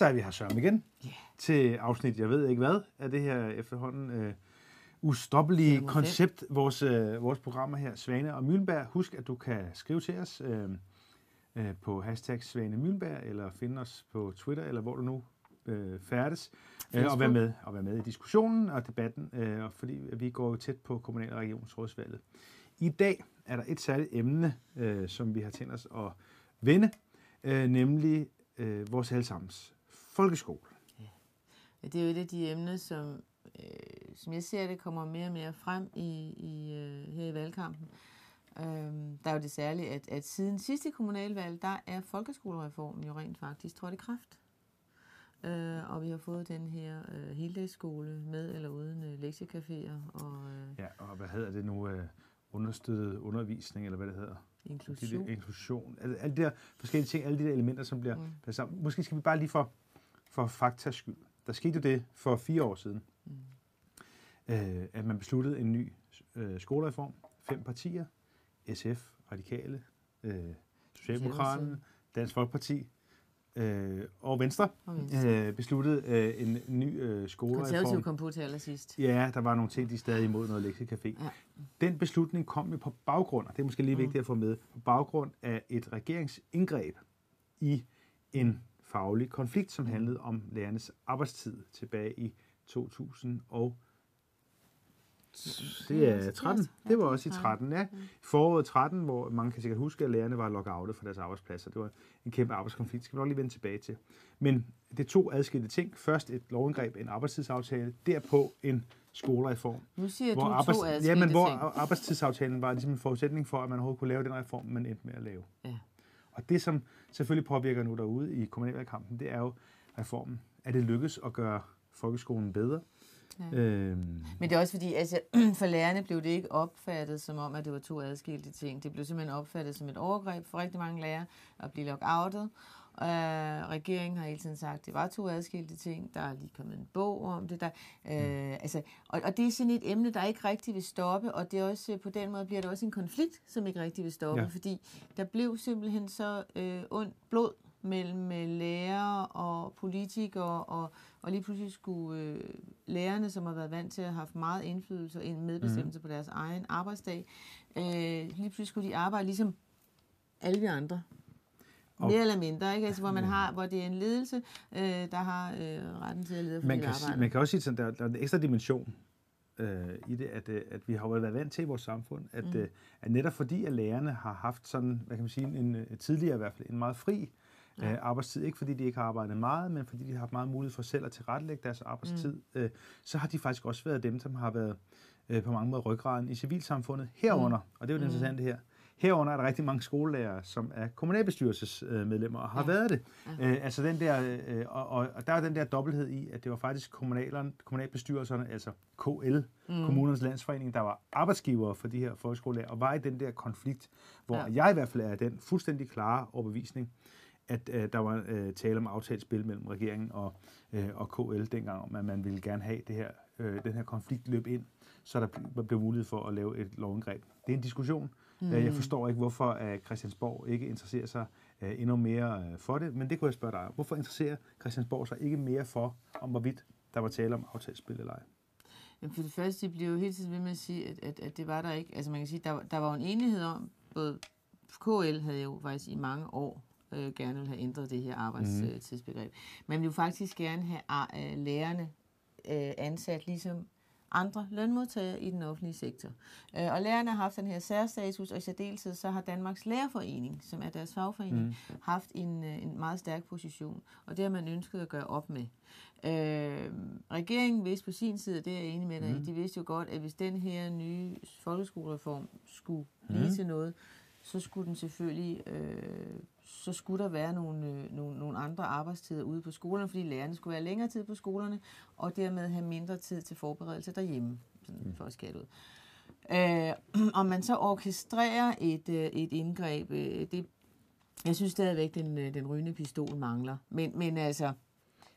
Så er vi her Søren igen Ja. til afsnit, jeg ved ikke hvad, af det her efterhånden øh, ustoppelige koncept, vores, øh, vores programmer her, Svane og Møllenberg. Husk, at du kan skrive til os øh, øh, på hashtag Svane Møllenberg, eller finde os på Twitter, eller hvor du nu øh, færdes, øh, og, være med, og være med i diskussionen og debatten, øh, og fordi vi går jo tæt på kommunal- og regionsrådsvalget. I dag er der et særligt emne, øh, som vi har tænkt os at vende, øh, nemlig øh, vores allesammens folkeskole. Ja, Det er jo et af de emner, som, øh, som jeg ser det, kommer mere og mere frem i, i, øh, her i valgkampen. Øhm, der er jo det særlige, at, at siden sidste kommunalvalg, der er folkeskolereformen jo rent faktisk trådt i kraft. Øh, og vi har fået den her øh, heldagsskole med eller uden øh, lektiecaféer og øh, Ja, og hvad hedder det nu? Øh, understøttet undervisning, eller hvad det hedder? inklusion. De der, inklusion. Alle, alle de der forskellige ting, alle de der elementer, som bliver Mm. mm. sammen. Måske skal vi bare lige for, for faktas skyld. Der skete jo det for fire år siden, Mm. øh, at man besluttede en ny øh, skolereform. Fem partier, SF, Radikale, øh, Socialdemokraterne, Dansk Folkeparti øh, og Venstre, Og Venstre. øh, besluttede øh, en ny øh, skolereform. kom på til allersidst. Ja, der var nogle ting, de stadig imod noget lektiecafé. Ja. Den beslutning kom jo på baggrund, og det er måske lige Mm. vigtigt at få med, på baggrund af et regeringsindgreb i en faglig konflikt, som handlede om lærernes arbejdstid tilbage i 2000 og det er 13. Det var også i 13, ja. Foråret 13, hvor man kan sikkert huske, at lærerne var lockoutet fra deres arbejdspladser. Det var en kæmpe arbejdskonflikt. Skal vi nok lige vende tilbage til. Men det er to adskilte ting. Først et lovindgreb, en arbejdstidsaftale. Derpå en skolereform. Nu siger du Hvor, to arbejds, adskilte ja, men hvor ting. arbejdstidsaftalen var ligesom en forudsætning for, at man overhovedet kunne lave den reform, man endte med at lave. Ja. Og det, som selvfølgelig påvirker nu derude i kommunalvalgkampen, det er jo reformen. Er det lykkes at gøre folkeskolen bedre? Ja. Øhm, Men det er også fordi, altså, for lærerne blev det ikke opfattet som om, at det var to adskilte ting. Det blev simpelthen opfattet som et overgreb for rigtig mange lærere at blive lockoutet. Uh, regeringen har hele tiden sagt, at det var to adskilte ting. Der er lige kommet en bog om det. Der, uh, altså, og, og det er sådan et emne, der ikke rigtig vil stoppe, og det er også, på den måde bliver det også en konflikt, som ikke rigtig vil stoppe, Ja. ja. fordi der blev simpelthen så øh, ondt blod mellem øh, lærere og politikere, og, og lige pludselig skulle øh, lærerne, som har været vant til at have haft meget indflydelse og en medbestemmelse mm. på deres egen arbejdsdag, øh, lige pludselig skulle de arbejde ligesom alle vi andre. Og- Mere eller mindre, ikke? Altså, hvor, man har, hvor det er en ledelse, øh, der har øh, retten til at lede for man, kan, arbejde. man kan også sige, at der, der er en ekstra dimension øh, i det, at, øh, at vi har jo været vant til i vores samfund, at, mm. øh, at netop fordi, at lærerne har haft sådan, hvad kan man sige, en, øh, tidligere i hvert fald, en meget fri Ja. øh, arbejdstid, ikke fordi de ikke har arbejdet meget, men fordi de har haft meget mulighed for selv at tilrettelægge deres arbejdstid, mm. øh, så har de faktisk også været dem, som har været øh, på mange måder ryggraden i civilsamfundet herunder, mm. og det er jo det Mm. interessante her, Herunder er der rigtig mange skolelærere, som er kommunalbestyrelsesmedlemmer og har Ja. været det. Ja. Øh, altså den der, øh, og, og, der er den der dobbelthed i, at det var faktisk kommunalbestyrelserne, altså KL, mm. Kommunernes Landsforening, der var arbejdsgivere for de her folkeskolelærer, og var i den der konflikt, hvor Ja. jeg i hvert fald er den fuldstændig klare overbevisning, at øh, der var øh, tale om aftalespil mellem regeringen og, øh, og KL dengang, om at man ville gerne have det her, øh, den her konflikt løb ind, så der bl- blev mulighed for at lave et lovindgreb. Det er en diskussion. Mm. Jeg forstår ikke, hvorfor at Christiansborg ikke interesserer sig øh, endnu mere øh, for det, men det kunne jeg spørge dig om. Hvorfor interesserer Christiansborg sig ikke mere for, om hvorvidt der var tale om aftalespil eller ej? Jamen for det første, de bliver jo hele tiden ved med at sige, at, at, at det var der ikke. Altså man kan sige, der, der var jo en enighed om, både KL havde jo faktisk i mange år øh, gerne vil have ændret det her arbejdstidsbegreb. Mm. Man vil jo faktisk gerne have øh, lærerne øh, ansat ligesom andre lønmodtagere i den offentlige sektor. Øh, og lærerne har haft den her særstatus, og i særdeleshed så har Danmarks Lærerforening, som er deres fagforening, mm. haft en, øh, en meget stærk position, og det har man ønsket at gøre op med. Øh, regeringen vidste på sin side, det er jeg enig med dig i, de vidste jo godt, at hvis den her nye folkeskolereform skulle blive Mm. til noget, så skulle den selvfølgelig, øh, så skulle der være nogle, øh, nogle, nogle andre arbejdstider ude på skolerne, fordi lærerne skulle være længere tid på skolerne, og dermed have mindre tid til forberedelse derhjemme, sådan for at skære ud. Øh, om man så orkestrerer et, øh, et indgreb, øh, det, jeg synes stadigvæk, den, øh, den rygende pistol mangler. Men, men altså,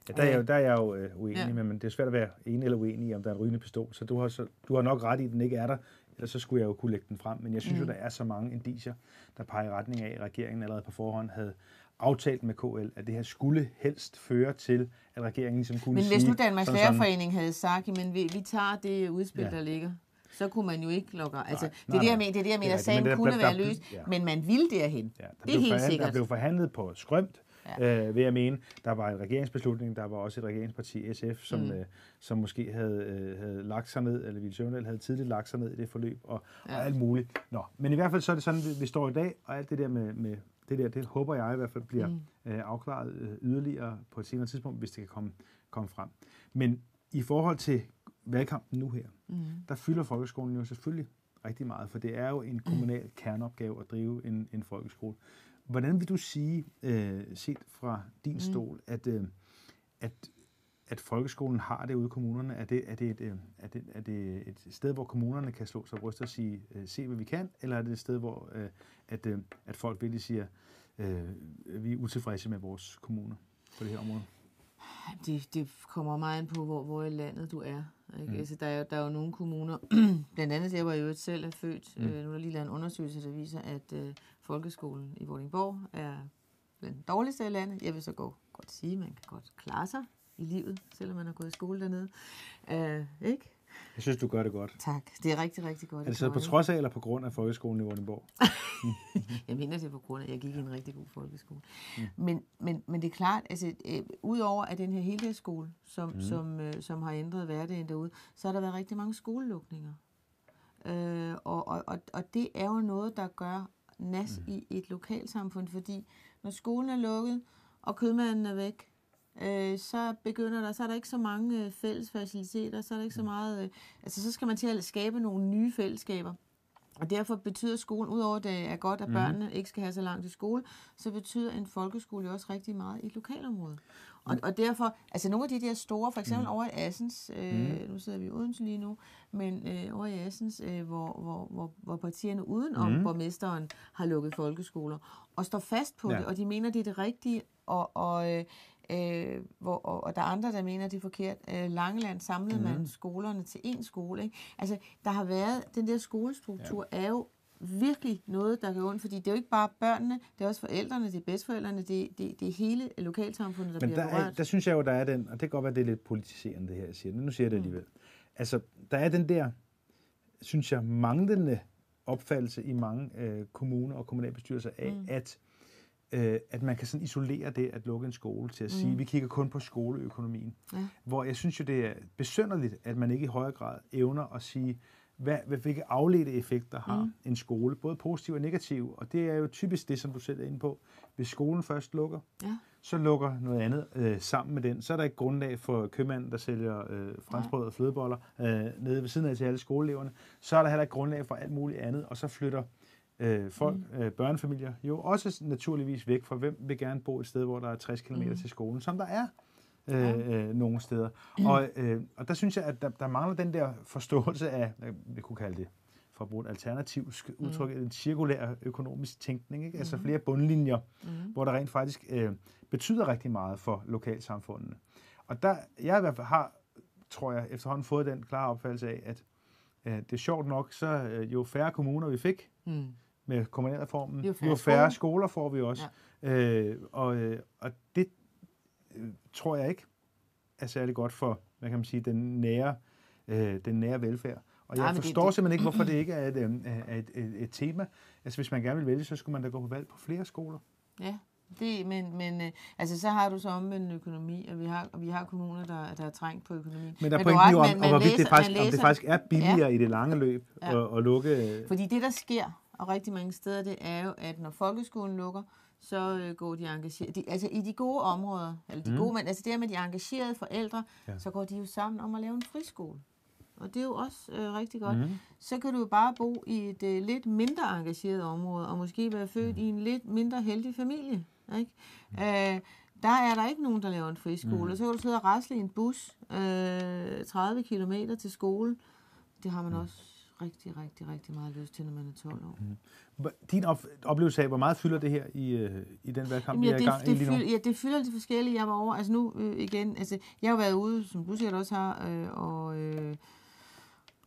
Ja, der, er jeg, jo- der er jeg jo øh, uenig, Ja. ja. men det er svært at være enig eller uenig om der er en rygende pistol. Så du har, så, du har nok ret i, at den ikke er der ellers så skulle jeg jo kunne lægge den frem. Men jeg synes mm. jo, der er så mange indicier, der peger i retning af, at regeringen allerede på forhånd havde aftalt med KL, at det her skulle helst føre til, at regeringen ligesom kunne Men sige... hvis nu Danmarks Lærerforening havde sagt, men vi, vi tager det udspil, ja. der ligger, så kunne man jo ikke lukke... Altså, nej, det, er det, jeg mener, det er det, jeg mener, sagen kunne der, være løst, ja. men man ville derhen. Ja, det er helt sikkert. Der blev forhandlet på skrømt, ja. øh, vil jeg mene. Der var en regeringsbeslutning, der var også et regeringsparti, SF, som, mm. øh, som måske havde, øh, havde lagt sig ned, eller Ville Søvndal havde tidligt lagt sig ned i det forløb, og, ja. og alt muligt. Nå, men i hvert fald så er det sådan, vi står i dag, og alt det der med, med det der, det håber jeg i hvert fald bliver mm. øh, afklaret øh, yderligere på et senere tidspunkt, hvis det kan komme, komme frem. Men i forhold til valgkampen nu her, mm. der fylder folkeskolen jo selvfølgelig rigtig meget, for det er jo en kommunal kerneopgave at drive en, en folkeskole. Hvordan vil du sige, øh, set fra din mm. stol, at, øh, at, at folkeskolen har det ude i kommunerne? Er det, er, det et, øh, er, det, er det et sted, hvor kommunerne kan slå sig bryst og sige, øh, se hvad vi kan, eller er det et sted, hvor øh, at, øh, at folk virkelig siger, øh, vi er utilfredse med vores kommuner på det her område? Det, det kommer meget an på, hvor, hvor i landet du er. Ikke? Mm. Altså, der, er, der er jo nogle kommuner, blandt andet der, hvor jeg jo selv er født, mm. øh, nu er der lige lavet en undersøgelse, der viser, at øh, folkeskolen i Vordingborg er den dårligste i landet. Jeg vil så gå, godt sige, at man kan godt klare sig i livet, selvom man har gået i skole dernede. Øh, ikke? Jeg synes, du gør det godt. Tak. Det er rigtig, rigtig godt. Er det så på trods af eller på grund af folkeskolen i Vordingborg? jeg mener det er på grund af, at jeg gik i en rigtig god folkeskole. Mm. Men, men, men det er klart, altså, øh, udover at den her heldagsskole, som, mm. som, øh, som har ændret hverdagen derude, så har der været rigtig mange skolelukninger. Øh, og, og, og, og det er jo noget, der gør nas mm. i et lokalsamfund, fordi når skolen er lukket, og kødmanden er væk, øh, så begynder der, så er der ikke så mange øh, fælles faciliteter, så er der ikke så mm. meget, øh, altså så skal man til at skabe nogle nye fællesskaber. Og derfor betyder skolen, udover at det er godt, at mhm. børnene mm. ikke skal have så langt i skole, så betyder en folkeskole jo også rigtig meget i et lokalområde. Og, og derfor, altså nogle af de der store, for eksempel mm. over i Assens, øh, mm. nu sidder vi uden lige nu, men øh, over i Assens, øh, hvor, hvor, hvor, hvor partierne udenom mm. borgmesteren har lukket folkeskoler, og står fast på ja. det, og de mener, det er det rigtige, og, og øh, Øh, hvor, og, og der er andre, der mener, det er forkert. Øh, Langeland samlede mm. man skolerne til én skole. Ikke? Altså, der har været, den der skolestruktur ja. er jo virkelig noget, der gør ondt, fordi det er jo ikke bare børnene, det er også forældrene, det er bedstforældrene, det, det, det er hele lokalsamfundet, der Men bliver der berørt. Er, der synes jeg jo, der er den, og det kan godt være, det er lidt politiserende, det her, jeg siger. Men nu siger jeg det mm. alligevel. Mm. Altså, der er den der, synes jeg, manglende opfattelse i mange øh, kommuner og kommunalbestyrelser af, mm. at øh, at man kan sådan isolere det at lukke en skole til at sige, mm. vi kigger kun på skoleøkonomien. Ja. Hvor jeg synes jo, det er besynderligt, at man ikke i højere grad evner at sige, hvad, hvad, hvilke afledte effekter har mm. en skole, både positive og negative. Og det er jo typisk det, som du selv er inde på. Hvis skolen først lukker, ja. så lukker noget andet øh, sammen med den. Så er der ikke grundlag for købmanden, der sælger øh, franskbrød og flødeboller øh, nede ved siden af til alle skoleeleverne. Så er der heller ikke grundlag for alt muligt andet, og så flytter øh, folk, mm. øh, børnefamilier, jo også naturligvis væk fra, hvem vil gerne bo et sted, hvor der er 60 km mm. til skolen, som der er øh, øh, nogle steder. Mm. Og, øh, og der synes jeg, at der, der mangler den der forståelse af, vi kunne kalde det, for at bruge et alternativt udtryk, mm. en cirkulær økonomisk tænkning, ikke? altså mm. flere bundlinjer, mm. hvor der rent faktisk øh, betyder rigtig meget for lokalsamfundene. Og der, jeg i hvert fald har, tror jeg, efterhånden fået den klare opfattelse af, at øh, det er sjovt nok, så øh, jo færre kommuner vi fik, mm med kommunalreformen. Jo færre, jo færre skoler får vi også. Ja. Øh, og, øh, og det øh, tror jeg ikke er særlig godt for, hvad kan man sige, den nære, øh, den nære velfærd. Og jeg Nej, forstår det, det... simpelthen ikke, hvorfor det ikke er et, øh, er et, et, et tema. Altså hvis man gerne vil vælge, så skulle man da gå på valg på flere skoler. Ja, det, men, men øh, altså, så har du så om en økonomi, og vi har, og vi har kommuner, der, der er trængt på økonomi. Men der er pointen jo om, man, man hvorvidt læser, det faktisk, læser, om det faktisk er billigere ja. i det lange løb ja. at, at lukke... Fordi det, der sker, og rigtig mange steder, det er jo, at når folkeskolen lukker, så øh, går de engagerede, de, altså i de gode områder, eller de mm. gode, men altså det med de engagerede forældre, ja. så går de jo sammen om at lave en friskole. Og det er jo også øh, rigtig godt. Mm. Så kan du jo bare bo i et øh, lidt mindre engageret område, og måske være født mm. i en lidt mindre heldig familie. Ikke? Mm. Øh, der er der ikke nogen, der laver en friskole. Mm. Så kan du sidde og rasle i en bus øh, 30 km til skole. Det har man mm. også rigtig, rigtig, rigtig meget lyst til, når man er 12 år. Mm. Din op- oplevelse af, hvor meget fylder det her i, øh, i den valgkamp, ja, det, i gang det, det, ja, det fylder de forskellige. Jeg var over, altså nu øh, igen, altså jeg har været ude, som du siger også har, øh, og... Øh,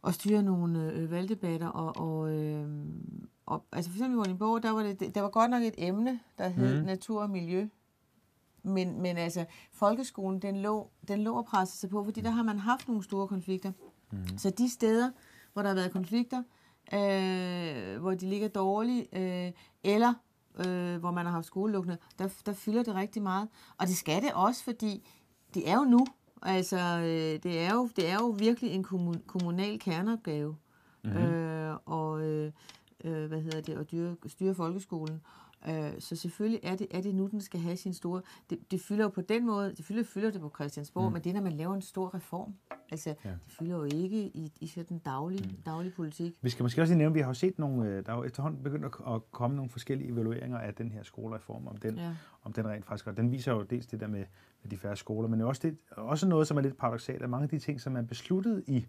og styre nogle øh, valgdebatter. Og, og, øh, og, altså for eksempel i Vordingborg, der var, det, der var godt nok et emne, der hed mm. natur og miljø. Men, men altså, folkeskolen, den lå, den lå og pressede sig på, fordi der har man haft nogle store konflikter. Mm. Så de steder, hvor der har været konflikter, øh, hvor de ligger dårligt, øh, eller øh, hvor man har haft skolelukkende, der, der fylder det rigtig meget. Og det skal det også, fordi det er jo nu. Altså, øh, det, er jo, det er jo virkelig en kommun, kommunal kerneopgave. Mm-hmm. Øh, og øh, øh, hvad hedder det, at dyre, styre folkeskolen. Øh, så selvfølgelig er det, er det nu, den skal have sin store... Det, det fylder jo på den måde, det fylder, fylder det på Christiansborg, mm. men det er, når man laver en stor reform. Altså, ja. det fylder jo ikke i, i sådan daglig, mm. daglig politik. Vi skal måske også lige nævne, at vi har jo set nogle... Øh, der er jo efterhånden begyndt at komme nogle forskellige evalueringer af den her skolereform, om den, ja. om den rent faktisk... Og den viser jo dels det der med, med de færre skoler, men også, det, også noget, som er lidt paradoxalt, at mange af de ting, som man besluttede i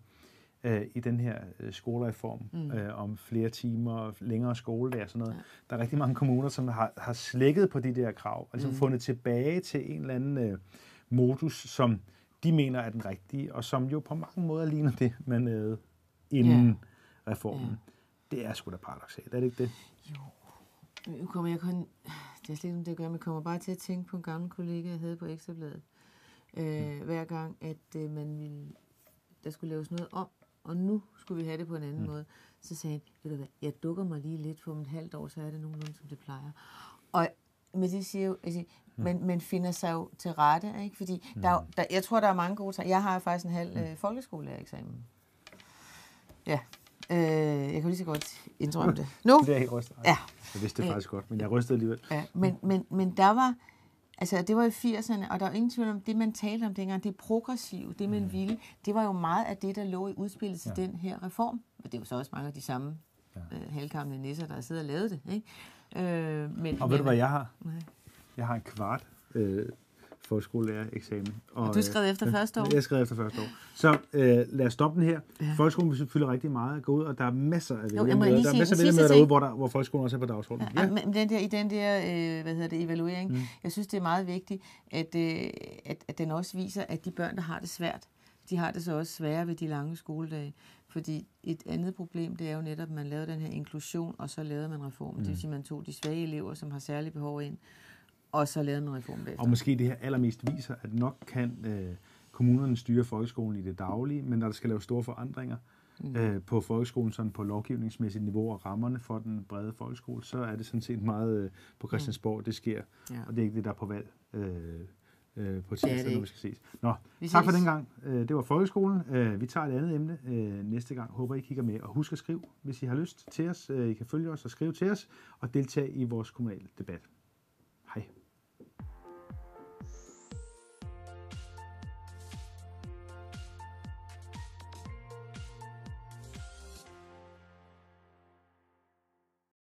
øh, i den her øh, skolereform mm. øh, om flere timer, længere skoledag og sådan noget. Ja. Der er rigtig mange kommuner, som har, har slækket på de der krav, og ligesom mm. fundet tilbage til en eller anden øh, modus, som de mener er den rigtige, og som jo på mange måder ligner det, man havde inden ja. reformen. Ja. Det er sgu da paradoxalt, er det ikke det? Jo. Nu kommer jeg kun... Det er slet ikke, det gør, men jeg kommer bare til at tænke på en gammel kollega, jeg havde på Ekstrabladet. Øh, mm. Hver gang, at øh, man ville, der skulle laves noget om, og nu skulle vi have det på en anden mm. måde. Så sagde han, ved du hvad, jeg dukker mig lige lidt for om et halvt år, så er det nogenlunde, som det plejer. Og men det siger jo, altså, mm. man, man finder sig jo til rette, ikke? Fordi mm. der, der, jeg tror, der er mange gode ting. Jeg har faktisk en halv mm. øh, folkeskoleeksamen. Ja, øh, jeg kan lige så godt indrømme det. Nu? Det er helt rystet. Ja. Jeg vidste det faktisk godt, men jeg rystede alligevel. Ja, men, men, men der var, Altså, det var i 80'erne, og der er ingen tvivl om, det man talte om dengang, det progressive, det man mm. ville, det var jo meget af det, der lå i udspillet til ja. den her reform. Og det er jo så også mange af de samme ja. øh, halvkamle nisser, der har siddet og lavet det. Ikke? Øh, men, og ved du, hvad jeg har? Nej. Jeg har en kvart øh, folkeskolelærer-eksamen. Og, og du skrev efter første år? Jeg skrev efter første år. Så øh, lad os stoppe den her. Ja. Folkeskolen fylder rigtig meget. Gå ud, og der er masser af vælgermøder. Der er masser af vælgermøder derude, hvor, der, hvor folkeskolen også er på dagsordenen. Ja, ja. Men den der, i den der øh, hvad hedder det, evaluering, mm. jeg synes, det er meget vigtigt, at, øh, at, at den også viser, at de børn, der har det svært, de har det så også sværere ved de lange skoledage. Fordi et andet problem, det er jo netop, at man lavede den her inklusion, og så lavede man reformen. Mm. Det vil sige, at man tog de svage elever, som har særlige behov ind, og så lavede en reform bagefter. Og måske det her allermest viser, at nok kan øh, kommunerne styre folkeskolen i det daglige, men når der skal laves store forandringer mm. øh, på folkeskolen, sådan på lovgivningsmæssigt niveau og rammerne for den brede folkeskole, så er det sådan set meget øh, på Christiansborg, mm. det sker. Ja. Og det er ikke det, der er på valg. Øh, øh, på tirsdag, når vi skal ses. Nå, vi tak ses. for den gang. Øh, det var folkeskolen. Øh, vi tager et andet emne øh, næste gang. Håber, I kigger med. Og husk at skrive, hvis I har lyst til os. I kan følge os og skrive til os og deltage i vores kommunale debat.